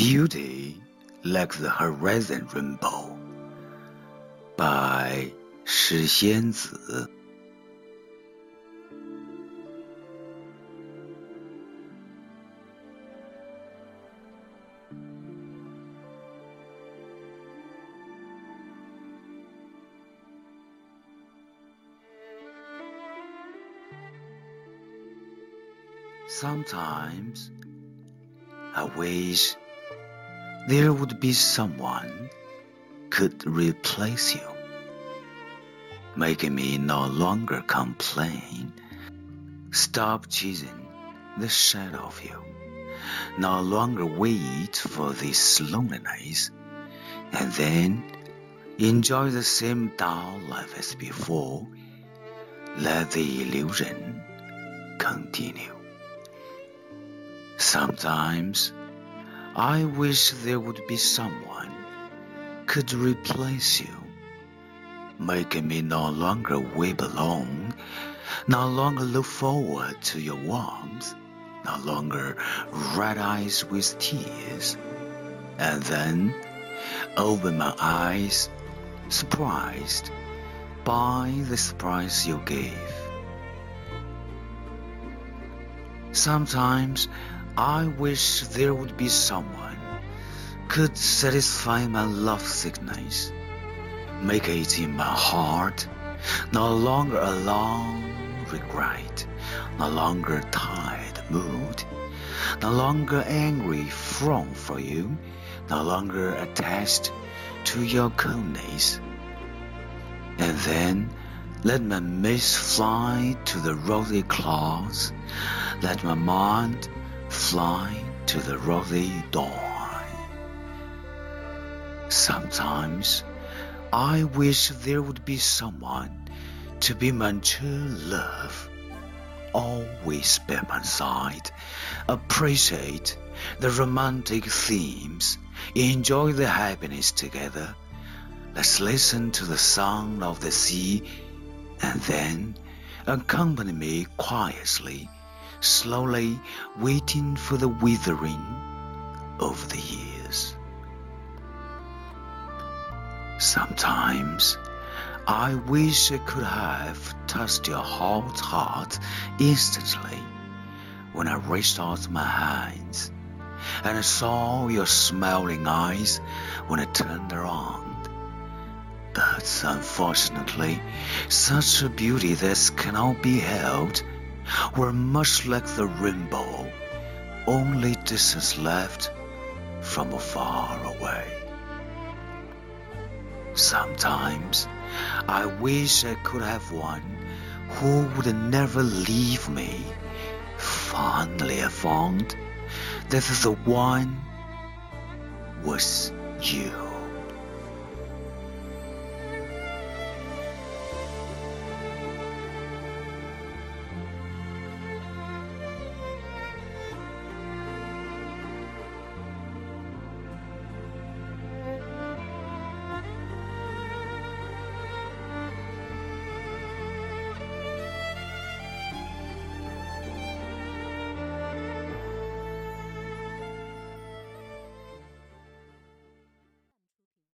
Beauty like the horizon rainbow by 史仙子。Sometimes I wish there would be someone could replace you, making me no longer complain. Stop chasing the shadow of you, no longer wait for this loneliness, and then enjoy the same dull life as before. Let the illusion continue. Sometimes I wish there would be someone could replace you, making me no longer weep alone, no longer look forward to your warmth, no longer red eyes with tears, and then open my eyes, surprised by the surprise you gave. Sometimes I wish there would be someone could satisfy my love sickness, make it in my heart no longer a long regret, no longer tired mood, no longer angry from for you, no longer attached to your coldness. And then let my mist fly to the rosy clouds, let my mind fly to the rosy dawn. Sometimes I wish there would be someone to be my true love, always by my side, appreciate the romantic themes, enjoy the happiness together. Let's listen to the sound of the sea and then accompany me quietly slowly waiting for the withering of the years. Sometimes I wish I could have touched your hot heart instantly when I reached out my hands and I saw your smiling eyes when I turned around. But unfortunately, such a beauty that cannot be held were much like the rainbow, only distance left from far away. Sometimes I wish I could have one who would never leave me. Finally, I found that the one was you.